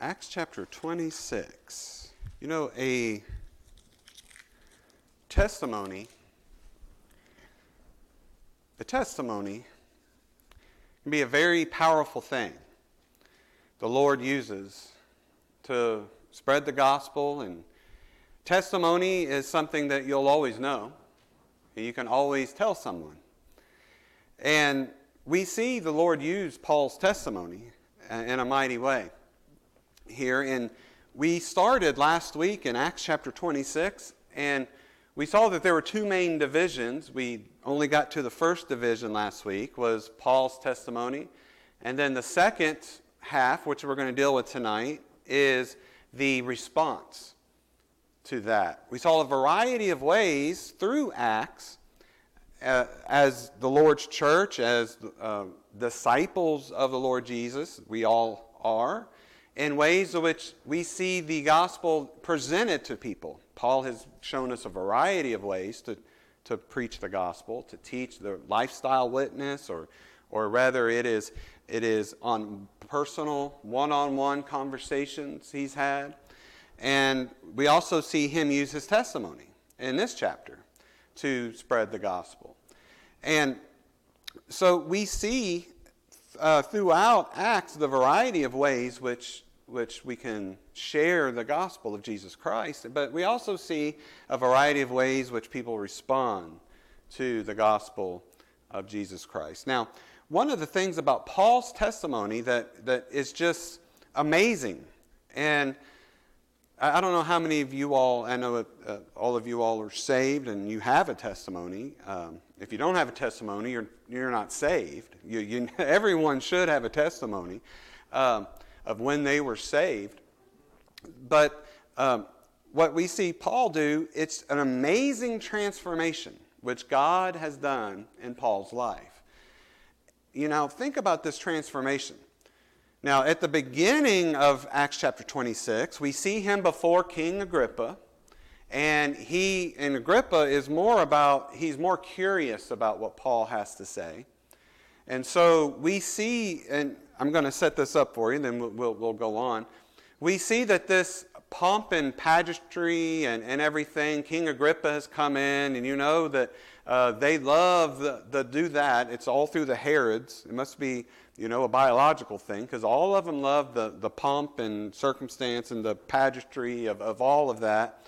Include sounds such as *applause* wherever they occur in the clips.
Acts chapter 26. You know, a testimony, a testimony can be a very powerful thing the Lord uses to spread the gospel. And testimony is something that you'll always know, and you can always tell someone. And we see the Lord use Paul's testimony in a mighty way here. And we started last week in Acts chapter 26, and we saw that there were two main divisions. We only got to the first division last week, was Paul's testimony. And then the second half, which we're going to deal with tonight, is the response to that. We saw a variety of ways through Acts uh, as the Lord's church, as uh, disciples of the Lord Jesus, we all are, in ways in which we see the gospel presented to people. Paul has shown us a variety of ways to, to preach the gospel, to teach the lifestyle witness, or, or rather, it is, it is on personal, one on one conversations he's had. And we also see him use his testimony in this chapter to spread the gospel. And so we see uh, throughout Acts the variety of ways which, which we can share the gospel of Jesus Christ, but we also see a variety of ways which people respond to the gospel of Jesus Christ. Now, one of the things about Paul's testimony that, that is just amazing, and I don't know how many of you all, I know uh, all of you all are saved and you have a testimony. Um, if you don't have a testimony, you're, you're not saved. You, you, *laughs* everyone should have a testimony um, of when they were saved. But um, what we see Paul do, it's an amazing transformation which God has done in Paul's life. You know, think about this transformation. Now, at the beginning of Acts chapter 26, we see him before King Agrippa. And he, and Agrippa is more about, he's more curious about what Paul has to say. And so we see, and I'm going to set this up for you, and then we'll, we'll, we'll go on. We see that this pomp and pageantry and, and everything, King Agrippa has come in, and you know that uh, they love the, the do that. It's all through the Herods. It must be you know, a biological thing, because all of them love the, the pomp and circumstance and the pageantry of, of all of that.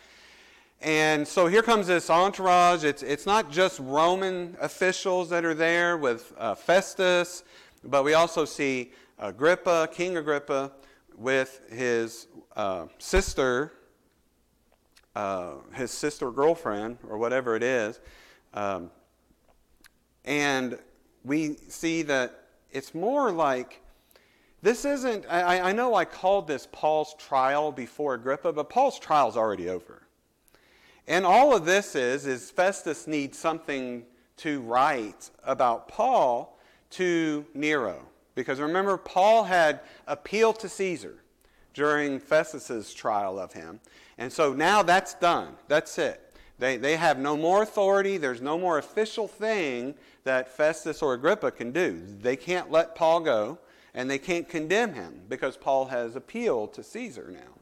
And so here comes this entourage. It's, it's not just Roman officials that are there with uh, Festus, but we also see Agrippa, King Agrippa, with his uh, sister, uh, his sister girlfriend, or whatever it is. Um, and we see that it's more like this isn't, I, I know I called this Paul's trial before Agrippa, but Paul's trial is already over. And all of this is, is Festus needs something to write about Paul to Nero. Because remember, Paul had appealed to Caesar during Festus's trial of him. And so now that's done. That's it. They, they have no more authority. There's no more official thing that Festus or Agrippa can do. They can't let Paul go, and they can't condemn him because Paul has appealed to Caesar now.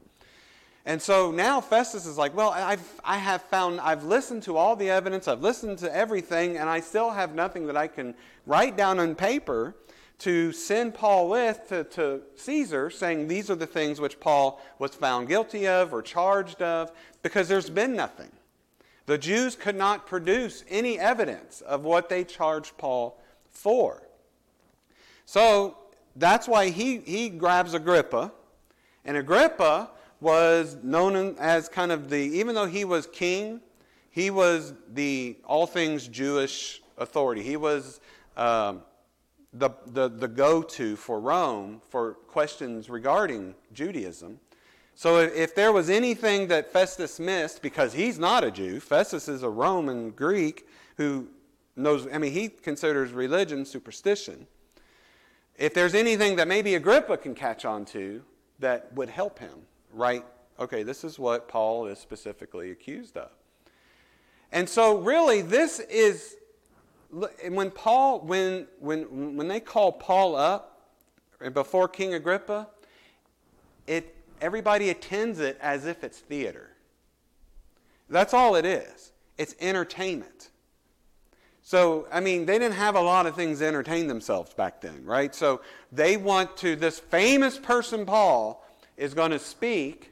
And so now Festus is like, well, I've, I have found, I've listened to all the evidence, I've listened to everything, and I still have nothing that I can write down on paper to send Paul with to, to Caesar, saying these are the things which Paul was found guilty of or charged of, because there's been nothing. The Jews could not produce any evidence of what they charged Paul for. So that's why he, he grabs Agrippa. And Agrippa was known as kind of the, even though he was king, he was the all things Jewish authority. He was um, the, the, the go to for Rome for questions regarding Judaism. So if there was anything that Festus missed, because he's not a Jew, Festus is a Roman Greek who knows, I mean, he considers religion superstition. If there's anything that maybe Agrippa can catch on to that would help him, right? Okay, this is what Paul is specifically accused of. And so, really, this is when Paul, when, when, when they call Paul up before King Agrippa, it everybody attends it as if it's theater. That's all it is. It's entertainment. So, I mean, they didn't have a lot of things to entertain themselves back then, right? So they want to, this famous person, Paul, is going to speak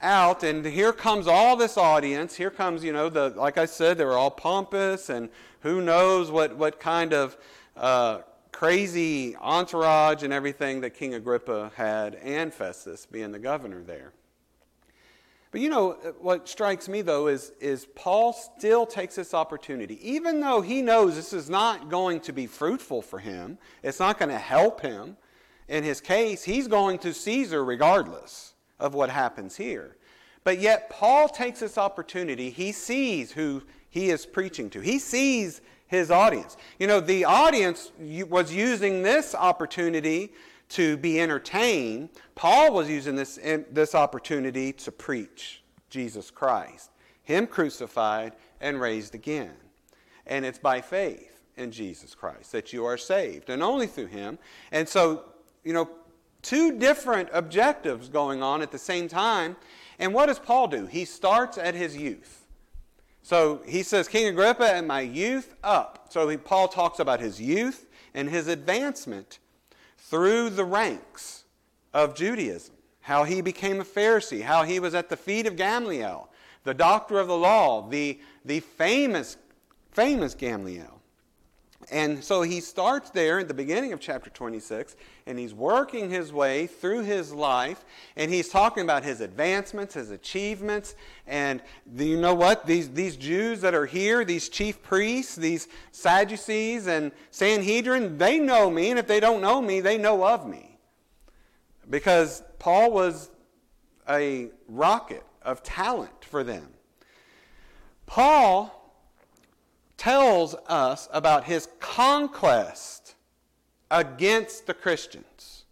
out, and here comes all this audience. Here comes, you know, the like I said, they were all pompous, and who knows what, what kind of uh, crazy entourage and everything that King Agrippa had, and Festus being the governor there. But you know, what strikes me though is, is Paul still takes this opportunity. Even though he knows this is not going to be fruitful for him, it's not going to help him in his case, he's going to Caesar regardless of what happens here. But yet, Paul takes this opportunity. He sees who he is preaching to, he sees his audience. You know, the audience was using this opportunity to be entertained. Paul was using this, this opportunity to preach Jesus Christ, Him crucified and raised again. And it's by faith in Jesus Christ that you are saved, and only through Him. And so, you know, two different objectives going on at the same time. And what does Paul do? He starts at his youth. So he says, King Agrippa, and my youth up. So he, Paul talks about his youth and his advancement through the ranks of Judaism, how he became a Pharisee, how he was at the feet of Gamaliel, the doctor of the law, the, the famous, famous Gamaliel. And so he starts there at the beginning of chapter 26, and he's working his way through his life, and he's talking about his advancements, his achievements. And you know what? These, these Jews that are here, these chief priests, these Sadducees and Sanhedrin, they know me, and if they don't know me, they know of me. Because Paul was a rocket of talent for them. Paul tells us about his conquest against the Christians.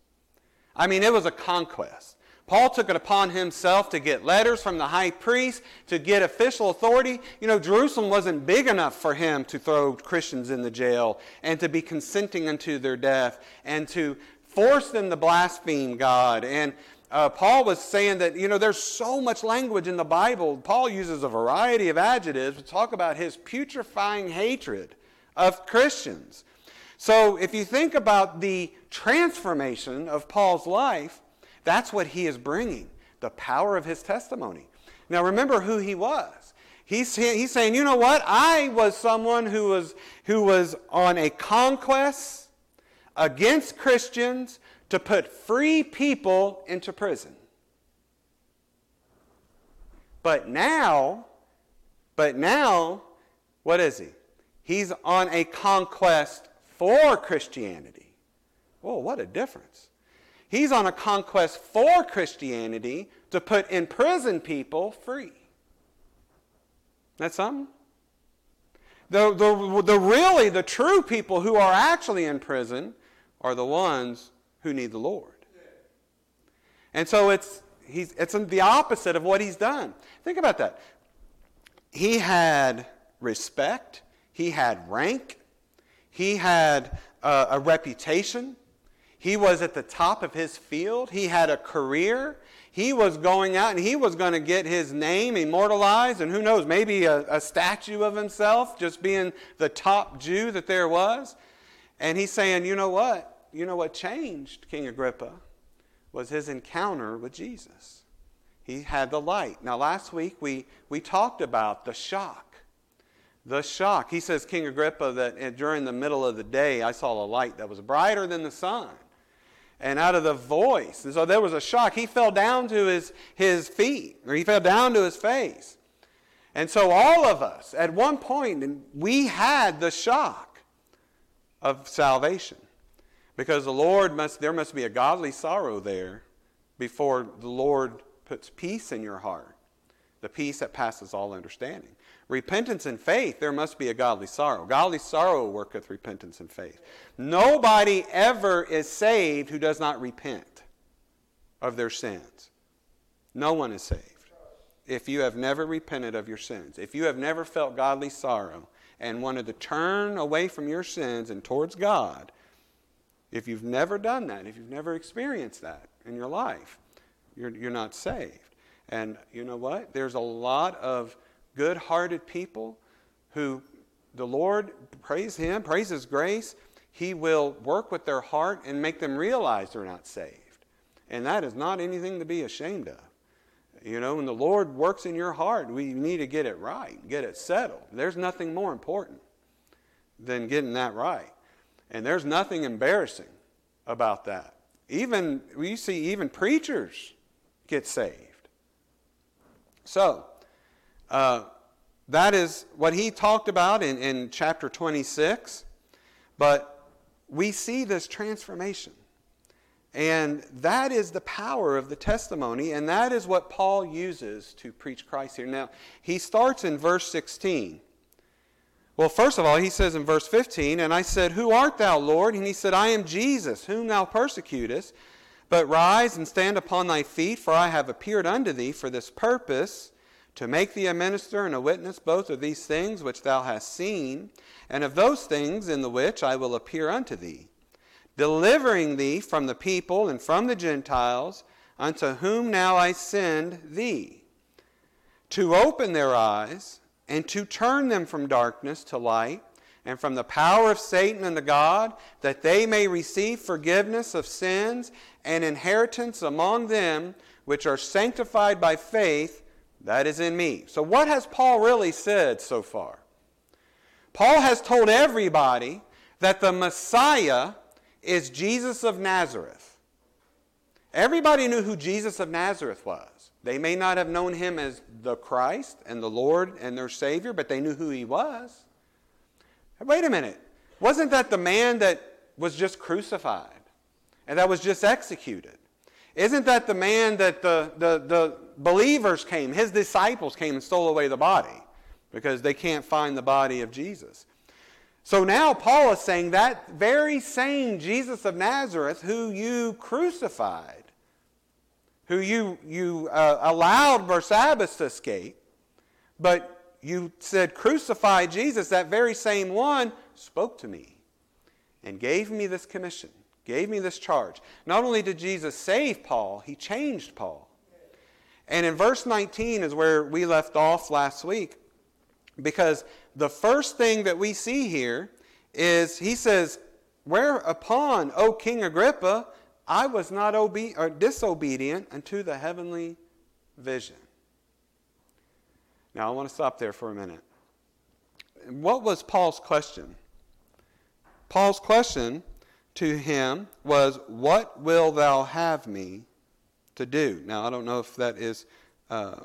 I mean, it was a conquest. Paul took it upon himself to get letters from the high priest, to get official authority. You know, Jerusalem wasn't big enough for him to throw Christians in the jail and to be consenting unto their death and to force them to blaspheme God and uh, Paul was saying that, you know, there's so much language in the Bible. Paul uses a variety of adjectives to talk about his putrefying hatred of Christians. So if you think about the transformation of Paul's life, that's what he is bringing the power of his testimony. Now remember who he was. He's, he's saying, you know what? I was someone who was, who was on a conquest against Christians to put free people into prison. But now, but now, what is he? He's on a conquest for Christianity. Whoa, what a difference. He's on a conquest for Christianity to put in prison people free. That's something? The, the, the really, the true people who are actually in prison are the ones who need the Lord. And so it's, he's, it's the opposite of what he's done. Think about that. He had respect, he had rank, he had uh, a reputation, he was at the top of his field, he had a career. He was going out and he was going to get his name immortalized, and who knows, maybe a, a statue of himself, just being the top Jew that there was. And he's saying, you know what? You know what changed King Agrippa was his encounter with Jesus. He had the light. Now, last week we, we talked about the shock. The shock. He says, King Agrippa, that eh, during the middle of the day I saw a light that was brighter than the sun. And out of the voice. And so there was a shock. He fell down to his, his feet, or he fell down to his face. And so all of us, at one point, we had the shock of salvation. Because the Lord must, there must be a godly sorrow there before the Lord puts peace in your heart, the peace that passes all understanding. Repentance and faith, there must be a godly sorrow. Godly sorrow worketh repentance and faith. Nobody ever is saved who does not repent of their sins. No one is saved. If you have never repented of your sins, if you have never felt godly sorrow and wanted to turn away from your sins and towards God, if you've never done that, if you've never experienced that in your life, you're, you're not saved. And you know what? There's a lot of good hearted people who the Lord, praise Him, praise His grace, He will work with their heart and make them realize they're not saved. And that is not anything to be ashamed of. You know, when the Lord works in your heart, we need to get it right, get it settled. There's nothing more important than getting that right. And there's nothing embarrassing about that. Even, we see even preachers get saved. So, uh, that is what he talked about in, in chapter 26. But we see this transformation. And that is the power of the testimony, and that is what Paul uses to preach Christ here. Now, he starts in verse 16. Well, first of all, he says in verse 15, And I said, Who art thou, Lord? And he said, I am Jesus, whom thou persecutest. But rise and stand upon thy feet, for I have appeared unto thee for this purpose, to make thee a minister and a witness both of these things which thou hast seen, and of those things in the which I will appear unto thee delivering thee from the people and from the Gentiles, unto whom now I send thee, to open their eyes and to turn them from darkness to light, and from the power of Satan unto God, that they may receive forgiveness of sins and inheritance among them which are sanctified by faith that is in me. So, what has Paul really said so far? Paul has told everybody that the Messiah is Jesus of Nazareth. Everybody knew who Jesus of Nazareth was. They may not have known him as the Christ and the Lord and their Savior, but they knew who he was. Wait a minute. Wasn't that the man that was just crucified and that was just executed? Isn't that the man that the, the, the believers came, his disciples came and stole away the body because they can't find the body of Jesus? So now Paul is saying that very same Jesus of Nazareth who you crucified, who you, you uh, allowed Barsabbas to escape, but you said, crucify Jesus, that very same one spoke to me and gave me this commission, gave me this charge. Not only did Jesus save Paul, he changed Paul. And in verse 19 is where we left off last week, because the first thing that we see here is he says, Whereupon, O King Agrippa, I was not obe- or disobedient unto the heavenly vision. Now, I want to stop there for a minute. What was Paul's question? Paul's question to him was, What will thou have me to do? Now, I don't know if that is uh,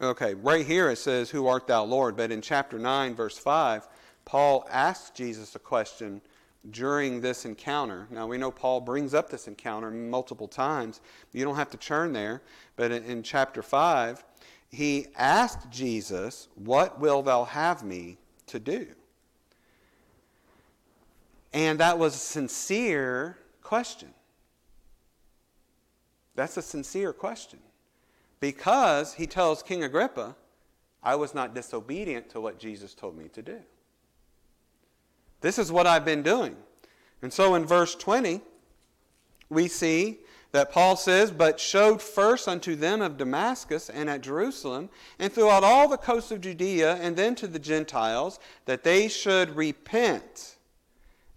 Okay, right here it says, Who art thou, Lord? But in chapter 9, verse 5, Paul asks Jesus a question during this encounter. Now, we know Paul brings up this encounter multiple times. You don't have to turn there. But in, in chapter 5, he asked Jesus, What will thou have me to do? And that was a sincere question. That's a sincere question because he tells King Agrippa, I was not disobedient to what Jesus told me to do. This is what I've been doing. And so in verse 20, we see that Paul says, But showed first unto them of Damascus and at Jerusalem, and throughout all the coasts of Judea, and then to the Gentiles, that they should repent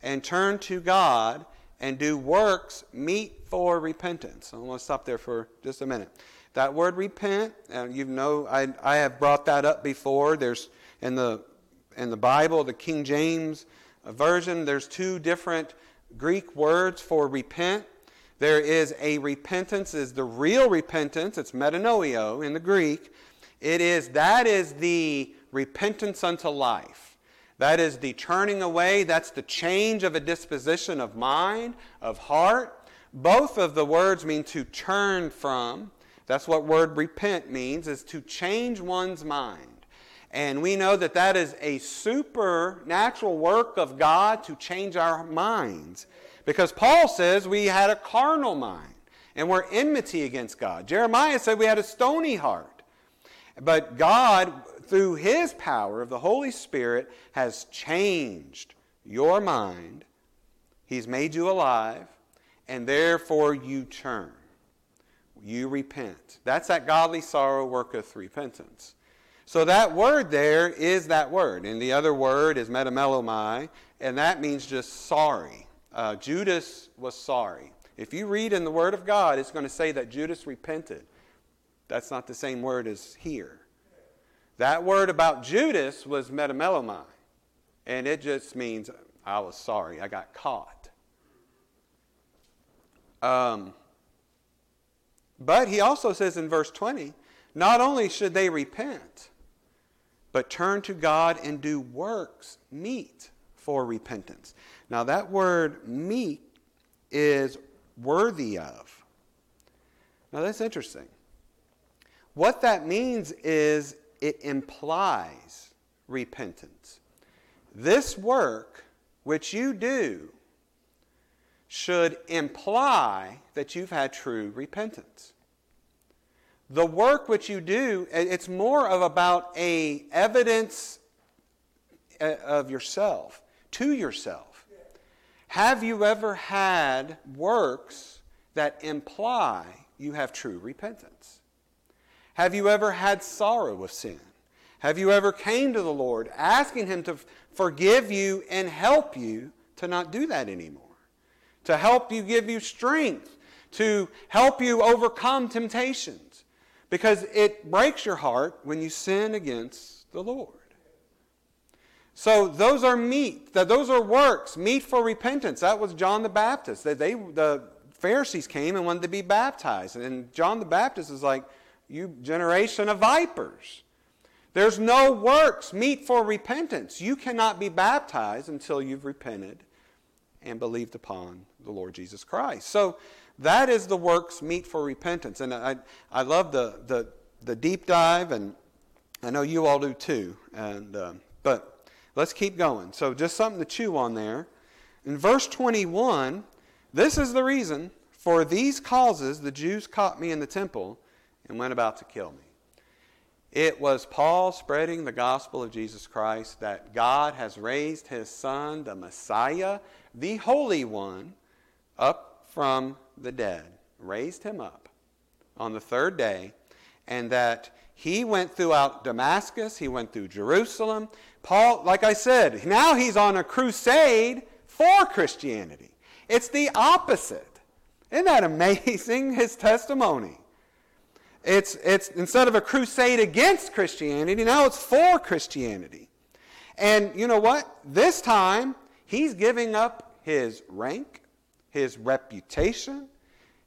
and turn to God and do works meet for repentance. I want to stop there for just a minute. That word repent, uh, you know, I, I have brought that up before. There's in the in the Bible, the King James version, there's two different Greek words for repent. There is a repentance, is the real repentance. It's metanoeo in the Greek. It is that is the repentance unto life. That is the turning away. That's the change of a disposition of mind, of heart. Both of the words mean to turn from. That's what word repent means, is to change one's mind. And we know that that is a supernatural work of God to change our minds. Because Paul says we had a carnal mind and we're enmity against God. Jeremiah said we had a stony heart. But God, through his power of the Holy Spirit, has changed your mind. He's made you alive, and therefore you turn. you repent. That's that godly sorrow worketh repentance. So that word there is that word. And the other word is metamelomai, and that means just sorry. Uh, Judas was sorry. If you read in the Word of God, it's going to say that Judas repented. That's not the same word as here. That word about Judas was metamelomai, and it just means I was sorry, I got caught. Um, but he also says in verse 20, not only should they repent, but turn to God and do works meet for repentance. Now, that word meet is worthy of. Now, that's interesting. What that means is it implies repentance. This work which you do should imply that you've had true repentance. The work which you do, it's more of about a evidence uh, of yourself, to yourself. Have you ever had works that imply you have true repentance? Have you ever had sorrow of sin? Have you ever came to the Lord asking him to forgive you and help you to not do that anymore? To help you give you strength, to help you overcome temptations. Because it breaks your heart when you sin against the Lord. So those are meat. Those are works, meat for repentance. That was John the Baptist. They, the Pharisees came and wanted to be baptized. And John the Baptist is like, you generation of vipers. There's no works meet for repentance. You cannot be baptized until you've repented and believed upon the Lord Jesus Christ. So that is the works meet for repentance. And I, I love the, the, the deep dive, and I know you all do too. And, uh, but let's keep going. So just something to chew on there. In verse 21, this is the reason for these causes the Jews caught me in the temple and went about to kill me. It was Paul spreading the gospel of Jesus Christ that God has raised his Son, the Messiah, the Holy One, up from the dead, raised him up on the third day, and that he went throughout Damascus, he went through Jerusalem. Paul, like I said, now he's on a crusade for Christianity. It's the opposite. Isn't that amazing, *laughs* his testimony? It's, it's instead of a crusade against Christianity, now it's for Christianity. And you know what? This time, he's giving up his rank, his reputation,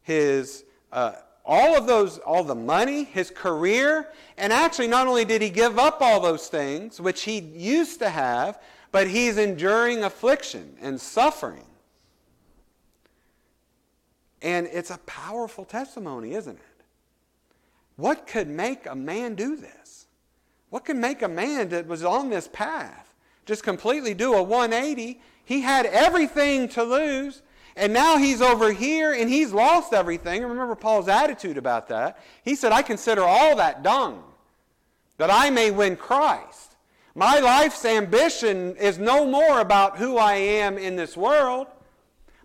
his uh, all of those, all the money, his career. And actually, not only did he give up all those things, which he used to have, but he's enduring affliction and suffering. And it's a powerful testimony, isn't it? What could make a man do this? What could make a man that was on this path just completely do a 180? He had everything to lose, and now he's over here and he's lost everything. Remember Paul's attitude about that. He said, I consider all that dung that I may win Christ. My life's ambition is no more about who I am in this world.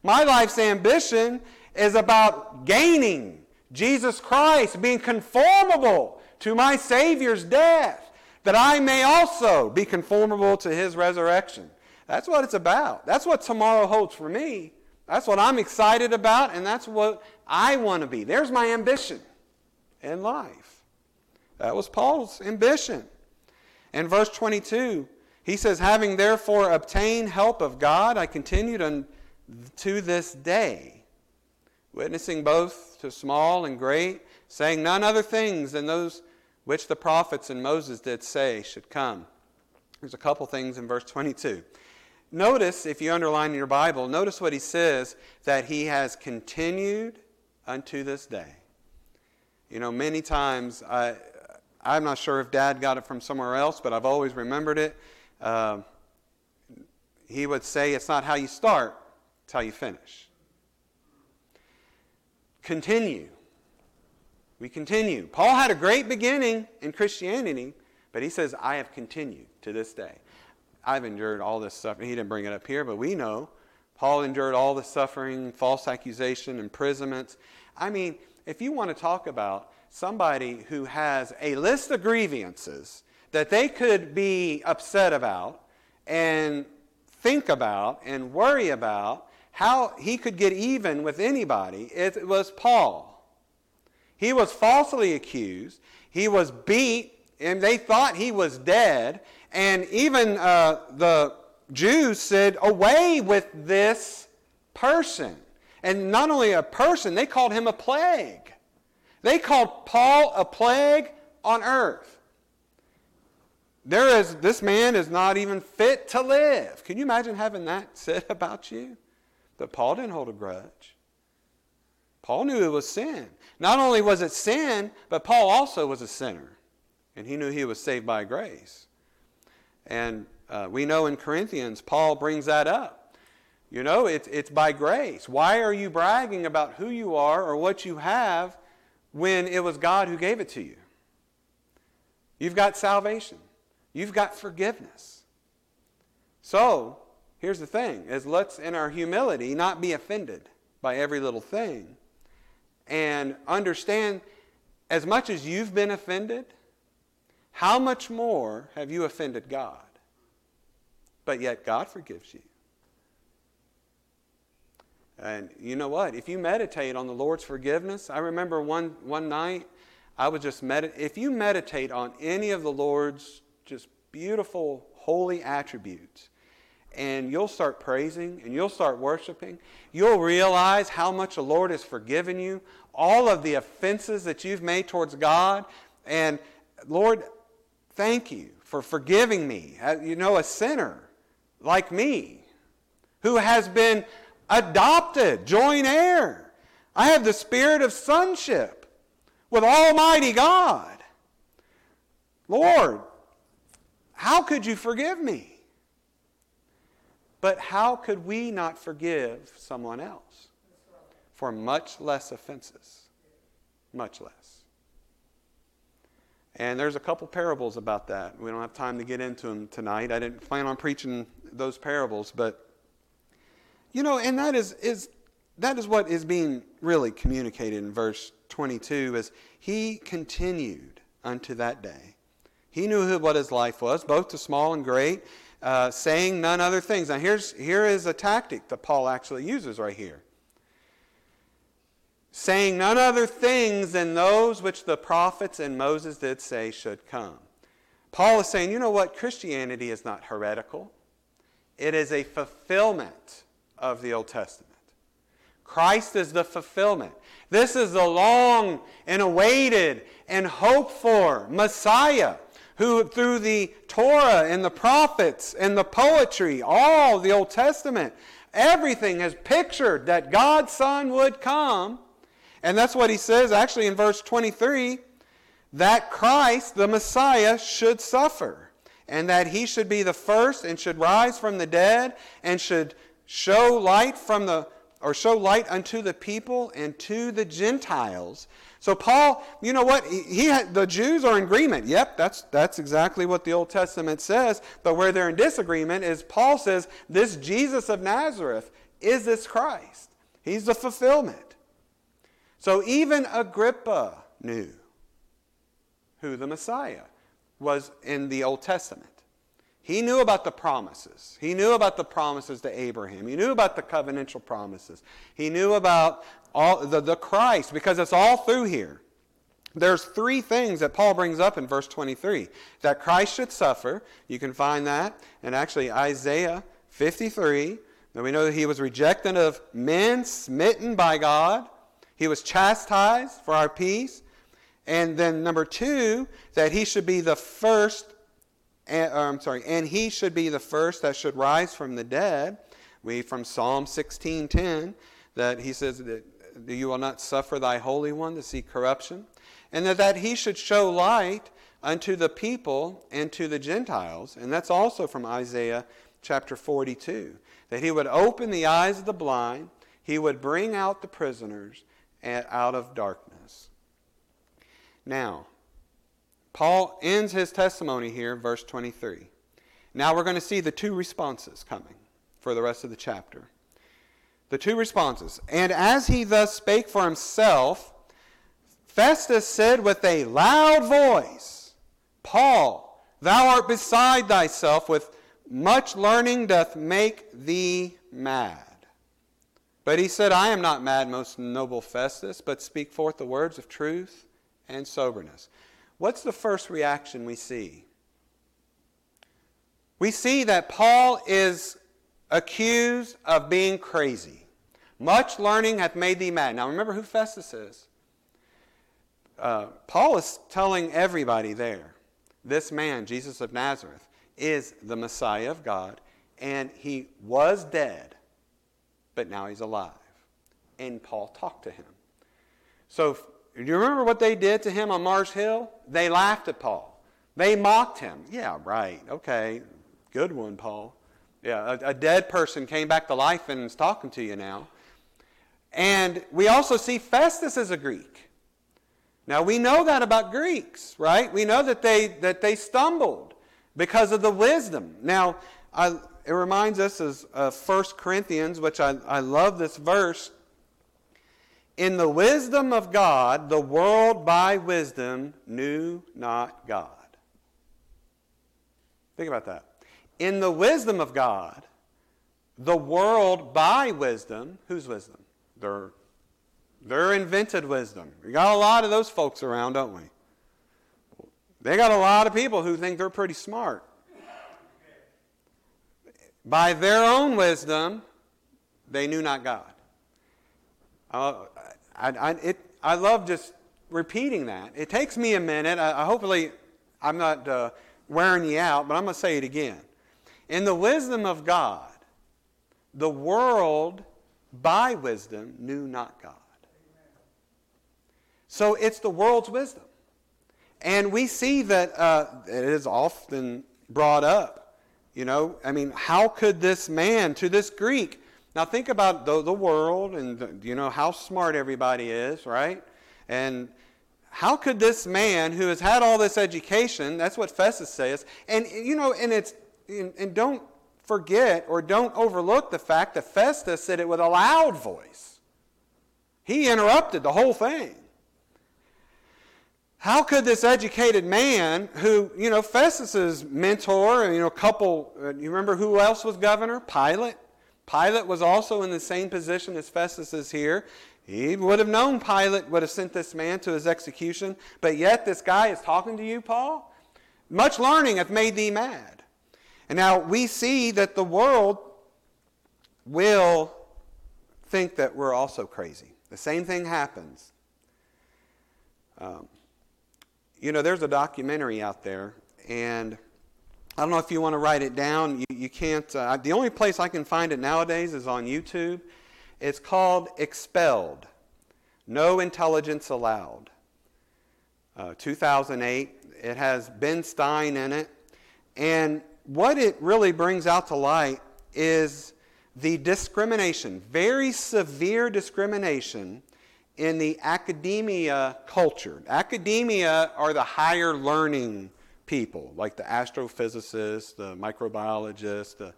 My life's ambition is about gaining Jesus Christ, being conformable to my Savior's death, that I may also be conformable to his resurrection. That's what it's about. That's what tomorrow holds for me. That's what I'm excited about, and that's what I want to be. There's my ambition in life. That was Paul's ambition. In verse 22, he says, Having therefore obtained help of God, I continued unto this day, witnessing both to small and great, saying none other things than those which the prophets and Moses did say should come. There's a couple things in verse 22. Notice, if you underline in your Bible, notice what he says that he has continued unto this day. You know, many times, I, I'm not sure if Dad got it from somewhere else, but I've always remembered it. Uh, he would say, It's not how you start, it's how you finish continue. We continue. Paul had a great beginning in Christianity, but he says, I have continued to this day. I've endured all this suffering. He didn't bring it up here, but we know Paul endured all the suffering, false accusation, imprisonments. I mean, if you want to talk about somebody who has a list of grievances that they could be upset about and think about and worry about how he could get even with anybody, it was Paul. He was falsely accused. He was beat, and they thought he was dead. And even uh, the Jews said, Away with this person. And not only a person, they called him a plague. They called Paul a plague on earth. There is, this man is not even fit to live. Can you imagine having that *laughs* said about you? But Paul didn't hold a grudge. Paul knew it was sin. Not only was it sin, but Paul also was a sinner. And he knew he was saved by grace. And uh, we know in Corinthians, Paul brings that up. You know, it's, it's by grace. Why are you bragging about who you are or what you have when it was God who gave it to you? You've got salvation. You've got forgiveness. So, here's the thing is let's in our humility not be offended by every little thing and understand as much as you've been offended, how much more have you offended God? But yet God forgives you. And you know what? If you meditate on the Lord's forgiveness, I remember one, one night I was just meditate. If you meditate on any of the Lord's just beautiful, holy attributes, and you'll start praising and you'll start worshiping, you'll realize how much the Lord has forgiven you, all of the offenses that you've made towards God. And Lord, thank you for forgiving me. Uh, you know, a sinner like me who has been adopted, joint heir. I have the spirit of sonship with Almighty God. Lord, how could you forgive me? But how could we not forgive someone else for much less offenses? Much less. And there's a couple parables about that. We don't have time to get into them tonight. I didn't plan on preaching those parables, but you know, and that is, is that is what is being really communicated in verse 22 is he continued unto that day. He knew what his life was, both to small and great, uh, saying none other things. Now, here's, here is a tactic that Paul actually uses right here saying none other things than those which the prophets and Moses did say should come. Paul is saying, you know what? Christianity is not heretical, it is a fulfillment of the Old Testament. Christ is the fulfillment. This is the long and awaited and hoped for Messiah who, through the Torah and the prophets and the poetry, all the Old Testament, everything has pictured that God's Son would come and that's what he says actually in verse 23 that Christ, the Messiah, should suffer, and that he should be the first and should rise from the dead and should show light from the or show light unto the people and to the Gentiles. So Paul, you know what? He, he the Jews are in agreement. Yep, that's that's exactly what the Old Testament says. But where they're in disagreement is Paul says this Jesus of Nazareth is this Christ. He's the fulfillment. So even Agrippa knew who the Messiah was in the Old Testament. He knew about the promises. He knew about the promises to Abraham. He knew about the covenantal promises. He knew about all the, the Christ because it's all through here. There's three things that Paul brings up in verse 23. That Christ should suffer. You can find that in actually Isaiah 53. Now we know that he was rejected of men, smitten by God. He was chastised for our peace. And then number two, that he should be the first, and, uh, I'm sorry, and he should be the first that should rise from the dead. We from Psalm 16:10 that he says that you will not suffer thy holy one to see corruption, and that, that he should show light unto the people and to the Gentiles. And that's also from Isaiah chapter 42. That he would open the eyes of the blind, he would bring out the prisoners, out of darkness. Now, Paul ends his testimony here, verse 23. Now we're going to see the two responses coming for the rest of the chapter. the two responses. And as he thus spake for himself, Festus said with a loud voice, Paul, thou art beside thyself, with much learning doth make thee mad. But he said, I am not mad, most noble Festus, but speak forth the words of truth and soberness. What's the first reaction we see? We see that Paul is accused of being crazy. Much learning hath made thee mad. Now remember who Festus is. Uh, Paul is telling everybody there this man, Jesus of Nazareth, is the Messiah of God, and he was dead, but now he's alive. And Paul talked to him. So, do you remember what they did to him on Mars Hill? They laughed at Paul. They mocked him. Yeah, right. Okay. Good one, Paul. Yeah, a, a dead person came back to life and is talking to you now. And we also see Festus as a Greek. Now we know that about Greeks, right? We know that they that they stumbled because of the wisdom. Now, I, it reminds us of uh, 1 Corinthians, which I, I love this verse. In the wisdom of God, the world by wisdom knew not God. Think about that. In the wisdom of God, the world by wisdom, whose wisdom? Their, their invented wisdom. We got a lot of those folks around, don't we? They got a lot of people who think they're pretty smart. By their own wisdom, they knew not God. Uh, I, I, it, I love just repeating that. It takes me a minute. I, I hopefully, I'm not uh, wearing you out, but I'm going to say it again. In the wisdom of God, the world by wisdom knew not God. So it's the world's wisdom. And we see that uh, it is often brought up. You know, I mean, how could this man to this Greek? Now think about the, the world and, the, you know, how smart everybody is, right? And how could this man who has had all this education, that's what Festus says, and, you know, and it's, and, and don't forget or don't overlook the fact that Festus said it with a loud voice. He interrupted the whole thing. How could this educated man, who, you know, Festus's mentor, you know, couple, uh, you remember who else was governor? Pilate. Pilate was also in the same position as Festus is here. He would have known Pilate would have sent this man to his execution, but yet this guy is talking to you, Paul? Much learning hath made thee mad. And now we see that the world will think that we're also crazy. The same thing happens. Um, you know, there's a documentary out there, and I don't know if you want to write it down. You, you can't. Uh, the only place I can find it nowadays is on YouTube. It's called Expelled No Intelligence Allowed. Uh, 2008. It has Ben Stein in it. And what it really brings out to light is the discrimination, very severe discrimination in the academia culture. Academia are the higher learning people, like the astrophysicists, the microbiologists, the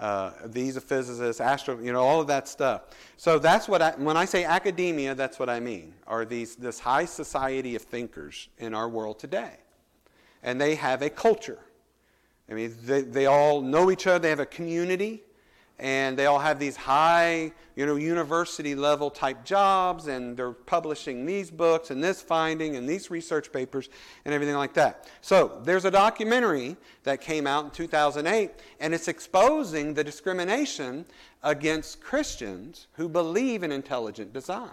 uh, these physicists, astro, you know, all of that stuff. So that's what I, when I say academia, that's what I mean. Are these this high society of thinkers in our world today, and they have a culture. I mean, they, they all know each other. They have a community and they all have these high, you know, university level type jobs, and they're publishing these books and this finding and these research papers and everything like that. So there's a documentary that came out in 2008, and it's exposing the discrimination against Christians who believe in intelligent design.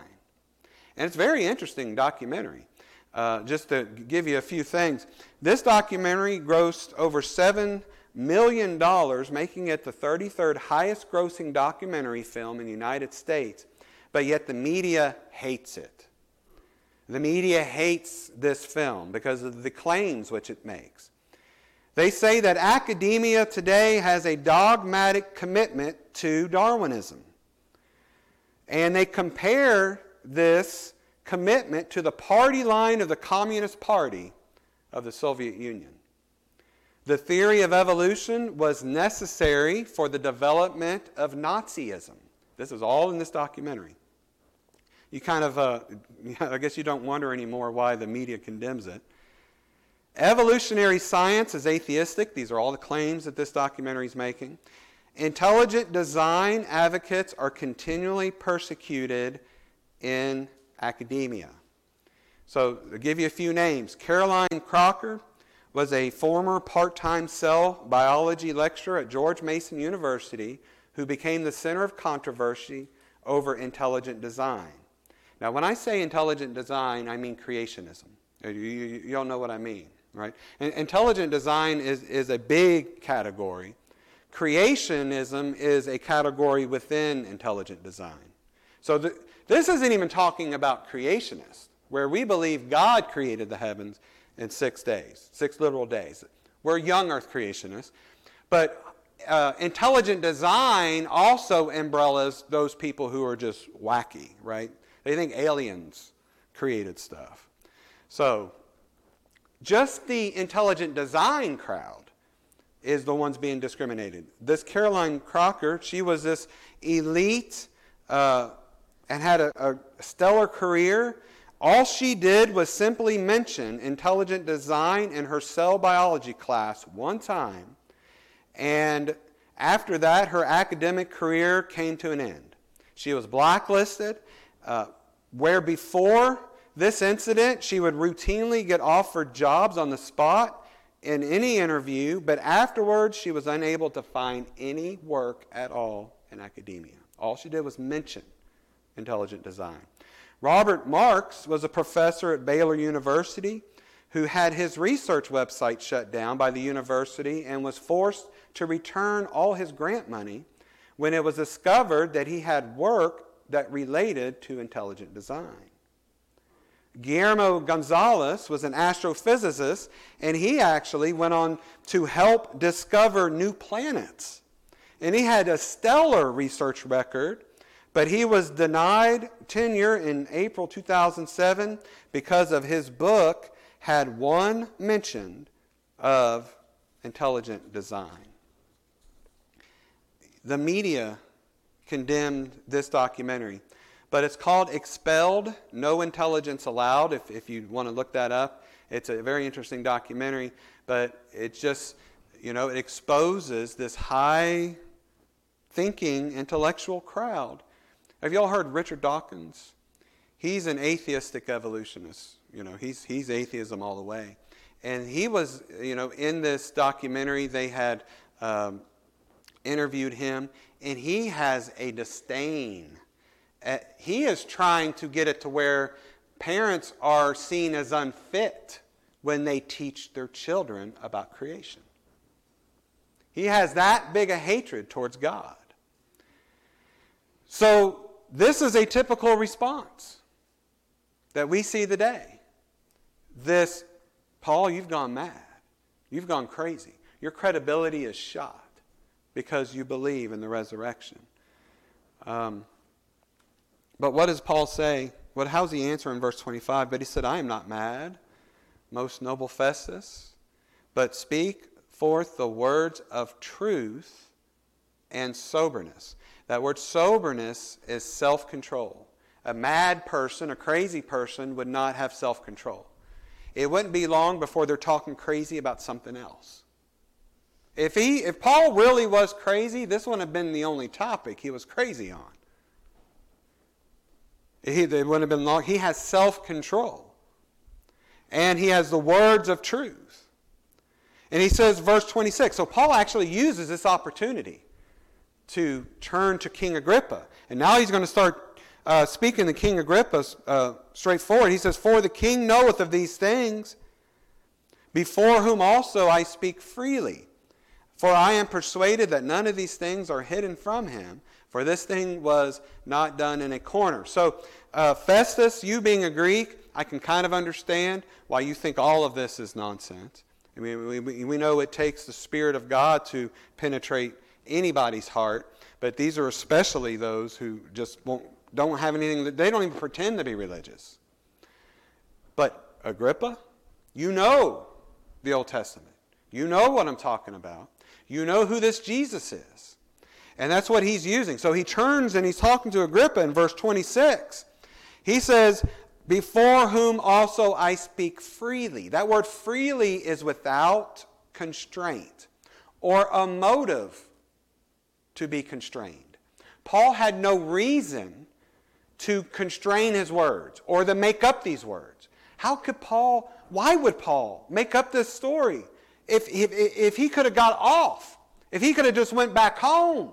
And it's a very interesting documentary. Uh, just to give you a few things, this documentary grossed over seven million dollars, making it the 33rd highest grossing documentary film in the United States, but yet the media hates it. The media hates this film because of the claims which it makes. They say that academia today has a dogmatic commitment to Darwinism. And they compare this commitment to the party line of the Communist Party of the Soviet Union. The theory of evolution was necessary for the development of Nazism. This is all in this documentary. You kind of, uh, *laughs* I guess you don't wonder anymore why the media condemns it. Evolutionary science is atheistic. These are all the claims that this documentary is making. Intelligent design advocates are continually persecuted in academia. So, I'll give you a few names. Caroline Crocker was a former part time cell biology lecturer at George Mason University who became the center of controversy over intelligent design. Now, when I say intelligent design, I mean creationism. You, you, you don't know what I mean, right? And intelligent design is, is a big category. Creationism is a category within intelligent design. So this isn't even talking about creationists, where we believe God created the heavens in six days, six literal days. We're young earth creationists. But uh, intelligent design also umbrellas those people who are just wacky, right? They think aliens created stuff. So, just the intelligent design crowd is the ones being discriminated. This Caroline Crocker, she was this elite uh, and had a, a stellar career. All she did was simply mention intelligent design in her cell biology class one time, and after that, her academic career came to an end. She was blacklisted, uh, where before this incident, she would routinely get offered jobs on the spot in any interview, but afterwards, she was unable to find any work at all in academia. All she did was mention intelligent design. Robert Marks was a professor at Baylor University who had his research website shut down by the university and was forced to return all his grant money when it was discovered that he had work that related to intelligent design. Guillermo Gonzalez was an astrophysicist, and he actually went on to help discover new planets. And he had a stellar research record, but he was denied tenure in April 2007 because of his book had one mention of intelligent design. The media condemned this documentary. But it's called Expelled No Intelligence Allowed, if, if you want to look that up. It's a very interesting documentary, but it just, you know, it exposes this high thinking intellectual crowd. Have you all heard Richard Dawkins? He's an atheistic evolutionist. You know, he's, he's atheism all the way. And he was, you know, in this documentary, they had um, interviewed him, and he has a disdain. Uh, he is trying to get it to where parents are seen as unfit when they teach their children about creation. He has that big a hatred towards God. So, this is a typical response that we see today. This, Paul, you've gone mad. You've gone crazy. Your credibility is shot because you believe in the resurrection. Um, but what does Paul say? What, how's he answer in verse 25? But he said, I am not mad, most noble Festus, but speak forth the words of truth and soberness. That word soberness is self control. A mad person, a crazy person, would not have self control. It wouldn't be long before they're talking crazy about something else. If, he, if Paul really was crazy, this wouldn't have been the only topic he was crazy on. He, it wouldn't have been long. He has self control. And he has the words of truth. And he says, verse 26. So Paul actually uses this opportunity to turn to King Agrippa. And now he's going to start uh, speaking to King Agrippa uh, straightforward. He says, For the king knoweth of these things, before whom also I speak freely. For I am persuaded that none of these things are hidden from him, for this thing was not done in a corner. So, uh, Festus, you being a Greek, I can kind of understand why you think all of this is nonsense. I mean, we, we know it takes the Spirit of God to penetrate anybody's heart, but these are especially those who just don't have anything, that, they don't even pretend to be religious. But Agrippa, you know the Old Testament. You know what I'm talking about. You know who this Jesus is. And that's what he's using. So he turns and he's talking to Agrippa in verse 26. He says, Before whom also I speak freely. That word freely is without constraint or a motive to be constrained. Paul had no reason to constrain his words or to make up these words. How could Paul, why would Paul make up this story if, if, if he could have got off? If he could have just went back home?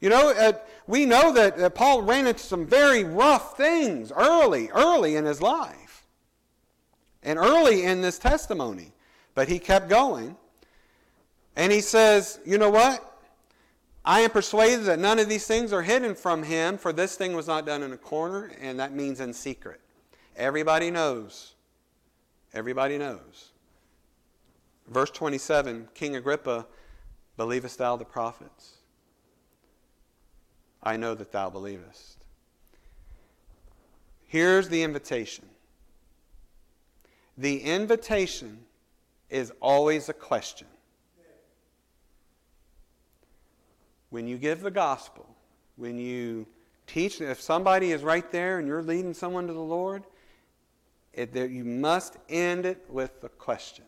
You know, uh, we know that uh, Paul ran into some very rough things early, early in his life. And early in this testimony. But he kept going. And he says, you know what? I am persuaded that none of these things are hidden from him, for this thing was not done in a corner, and that means in secret. Everybody knows. Everybody knows. Verse 27 King Agrippa, believest thou the prophets? I know that thou believest. Here's the invitation the invitation is always a question. When you give the gospel, when you teach, if somebody is right there and you're leading someone to the Lord, it, there, you must end it with the question.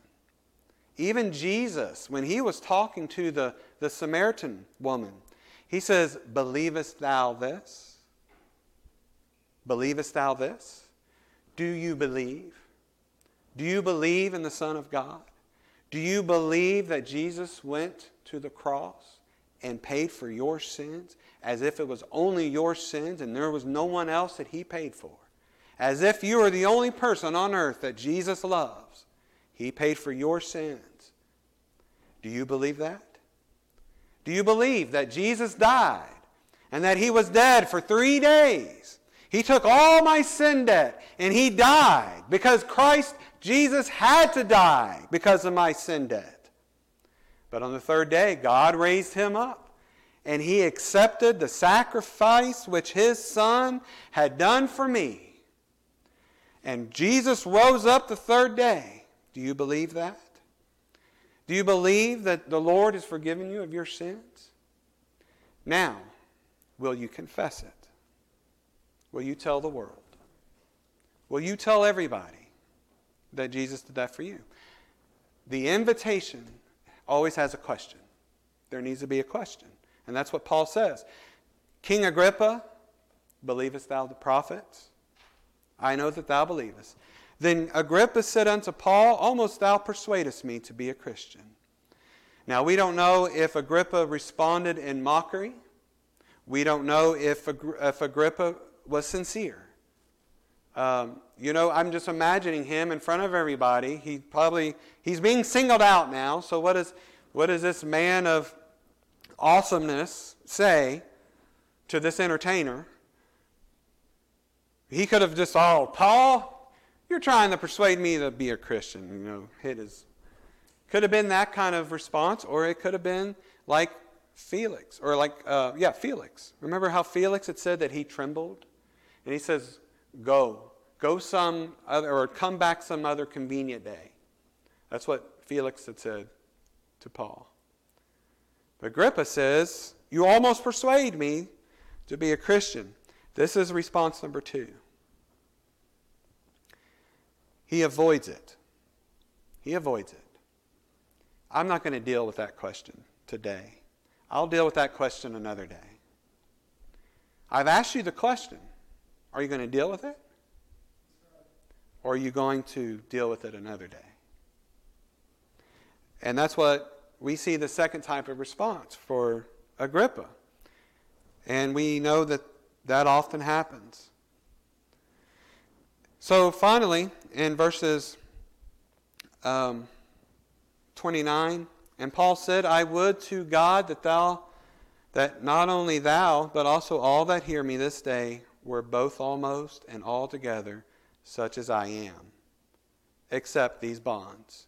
Even Jesus, when he was talking to the, the Samaritan woman, he says, Believest thou this? Believest thou this? Do you believe? Do you believe in the Son of God? Do you believe that Jesus went to the cross and paid for your sins as if it was only your sins and there was no one else that he paid for? As if you are the only person on earth that Jesus loves. He paid for your sins. Do you believe that? Do you believe that Jesus died and that he was dead for three days? He took all my sin debt and he died because Christ, Jesus, had to die because of my sin debt. But on the third day, God raised him up and he accepted the sacrifice which his son had done for me. And Jesus rose up the third day. Do you believe that? Do you believe that the Lord has forgiven you of your sins? Now, will you confess it? Will you tell the world? Will you tell everybody that Jesus did that for you? The invitation always has a question. There needs to be a question. And that's what Paul says. King Agrippa, believest thou the prophets? I know that thou believest. Then Agrippa said unto Paul, Almost thou persuadest me to be a Christian. Now, we don't know if Agrippa responded in mockery. We don't know if, if Agrippa was sincere. Um, you know, I'm just imagining him in front of everybody. He probably, he's being singled out now. So, what, is, what does this man of awesomeness say to this entertainer? He could have just, oh, Paul, you're trying to persuade me to be a Christian. You know, hit his. Could have been that kind of response, or it could have been like Felix, or like, uh, yeah, Felix. Remember how Felix had said that he trembled? And he says, Go. Go some other, or come back some other convenient day. That's what Felix had said to Paul. But Agrippa says, You almost persuade me to be a Christian. This is response number two. He avoids it. He avoids it. I'm not going to deal with that question today. I'll deal with that question another day. I've asked you the question. Are you going to deal with it? Or are you going to deal with it another day? And that's what we see the second type of response for Agrippa. And we know that that often happens. So finally, in verses um, 29, and Paul said, I would to God that thou, that not only thou, but also all that hear me this day were both almost and altogether such as I am, except these bonds.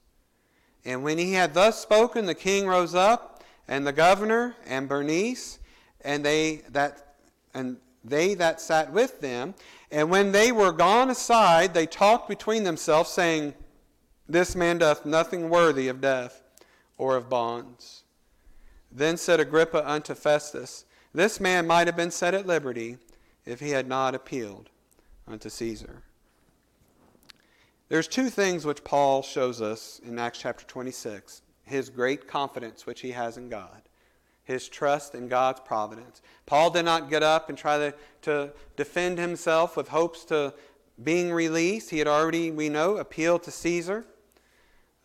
And when he had thus spoken, the king rose up, and the governor, and Bernice, and they that and they that sat with them. And when they were gone aside, they talked between themselves, saying, This man doth nothing worthy of death or of bonds. Then said Agrippa unto Festus, This man might have been set at liberty if he had not appealed unto Caesar. There's two things which Paul shows us in Acts chapter 26 his great confidence which he has in God, his trust in God's providence. Paul did not get up and try to, to defend himself with hopes to being released. He had already, we know, appealed to Caesar.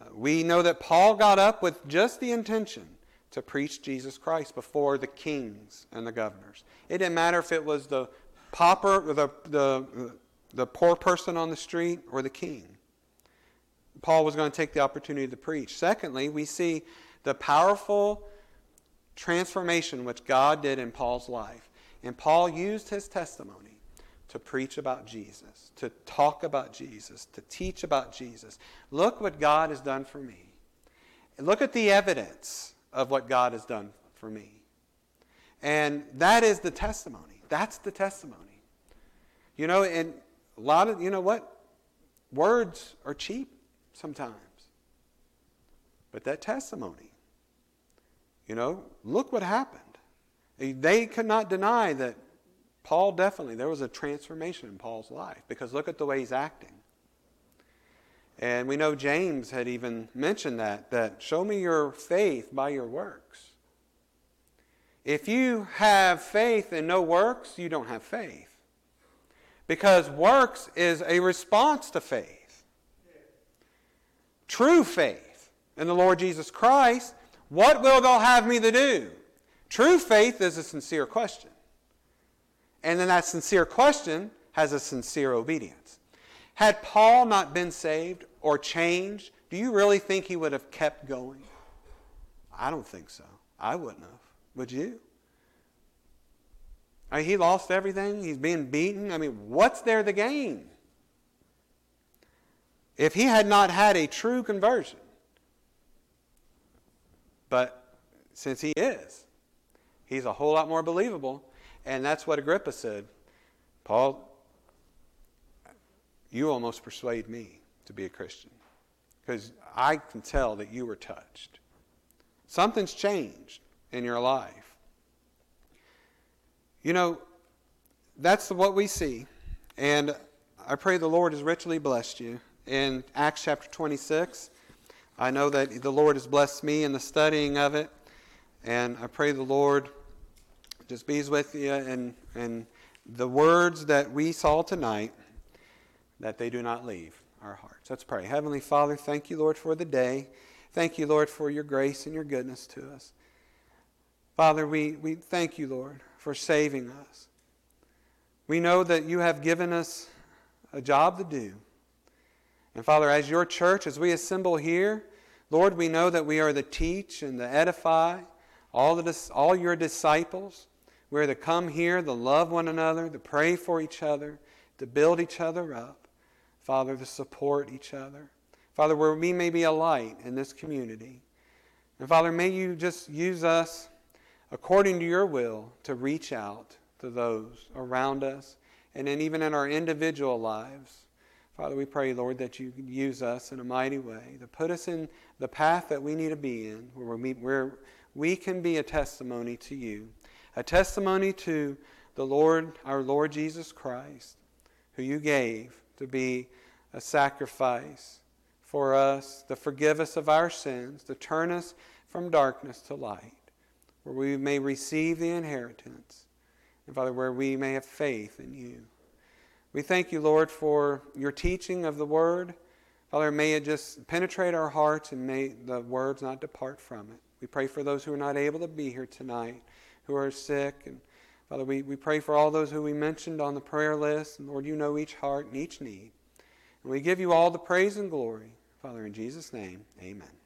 Uh, we know that Paul got up with just the intention to preach Jesus Christ before the kings and the governors. It didn't matter if it was the pauper, the, the, the poor person on the street, or the king. Paul was going to take the opportunity to preach. Secondly, we see the powerful transformation which God did in Paul's life. And Paul used his testimony to preach about Jesus, to talk about Jesus, to teach about Jesus. Look what God has done for me. Look at the evidence of what God has done for me. And that is the testimony. That's the testimony. You know, and a lot of, you know what? Words are cheap sometimes. But that testimony, you know, look what happened. They could not deny that Paul definitely, there was a transformation in Paul's life because look at the way he's acting. And we know James had even mentioned that, that show me your faith by your works. If you have faith and no works, you don't have faith. Because works is a response to faith. True faith in the Lord Jesus Christ, what will thou have me to do? True faith is a sincere question. And then that sincere question has a sincere obedience. Had Paul not been saved or changed, do you really think he would have kept going? I don't think so. I wouldn't have. Would you? I mean, he lost everything. He's being beaten. I mean, what's there to gain? If he had not had a true conversion, but since he is, he's a whole lot more believable. And that's what Agrippa said. Paul, you almost persuade me to be a Christian because I can tell that you were touched. Something's changed in your life. You know, that's what we see. And I pray the Lord has richly blessed you. In Acts chapter 26, I know that the Lord has blessed me in the studying of it. And I pray the Lord just be with you and, and the words that we saw tonight, that they do not leave our hearts. Let's pray. Heavenly Father, thank you, Lord, for the day. Thank you, Lord, for your grace and your goodness to us. Father, we, we thank you, Lord, for saving us. We know that you have given us a job to do. And Father, as your church, as we assemble here, Lord, we know that we are to teach and to edify all, the, all your disciples. We're to come here to love one another, to pray for each other, to build each other up. Father, to support each other. Father, where we may be a light in this community. And Father, may you just use us according to your will to reach out to those around us and then even in our individual lives. Father, we pray, Lord, that you use us in a mighty way to put us in the path that we need to be in, where we, where we can be a testimony to you, a testimony to the Lord, our Lord Jesus Christ, who you gave to be a sacrifice for us, to forgive us of our sins, to turn us from darkness to light, where we may receive the inheritance, and Father, where we may have faith in you. We thank you, Lord, for your teaching of the word. Father, may it just penetrate our hearts and may the words not depart from it. We pray for those who are not able to be here tonight, who are sick. And Father, we, we pray for all those who we mentioned on the prayer list. And Lord, you know each heart and each need. And we give you all the praise and glory. Father, in Jesus' name, amen.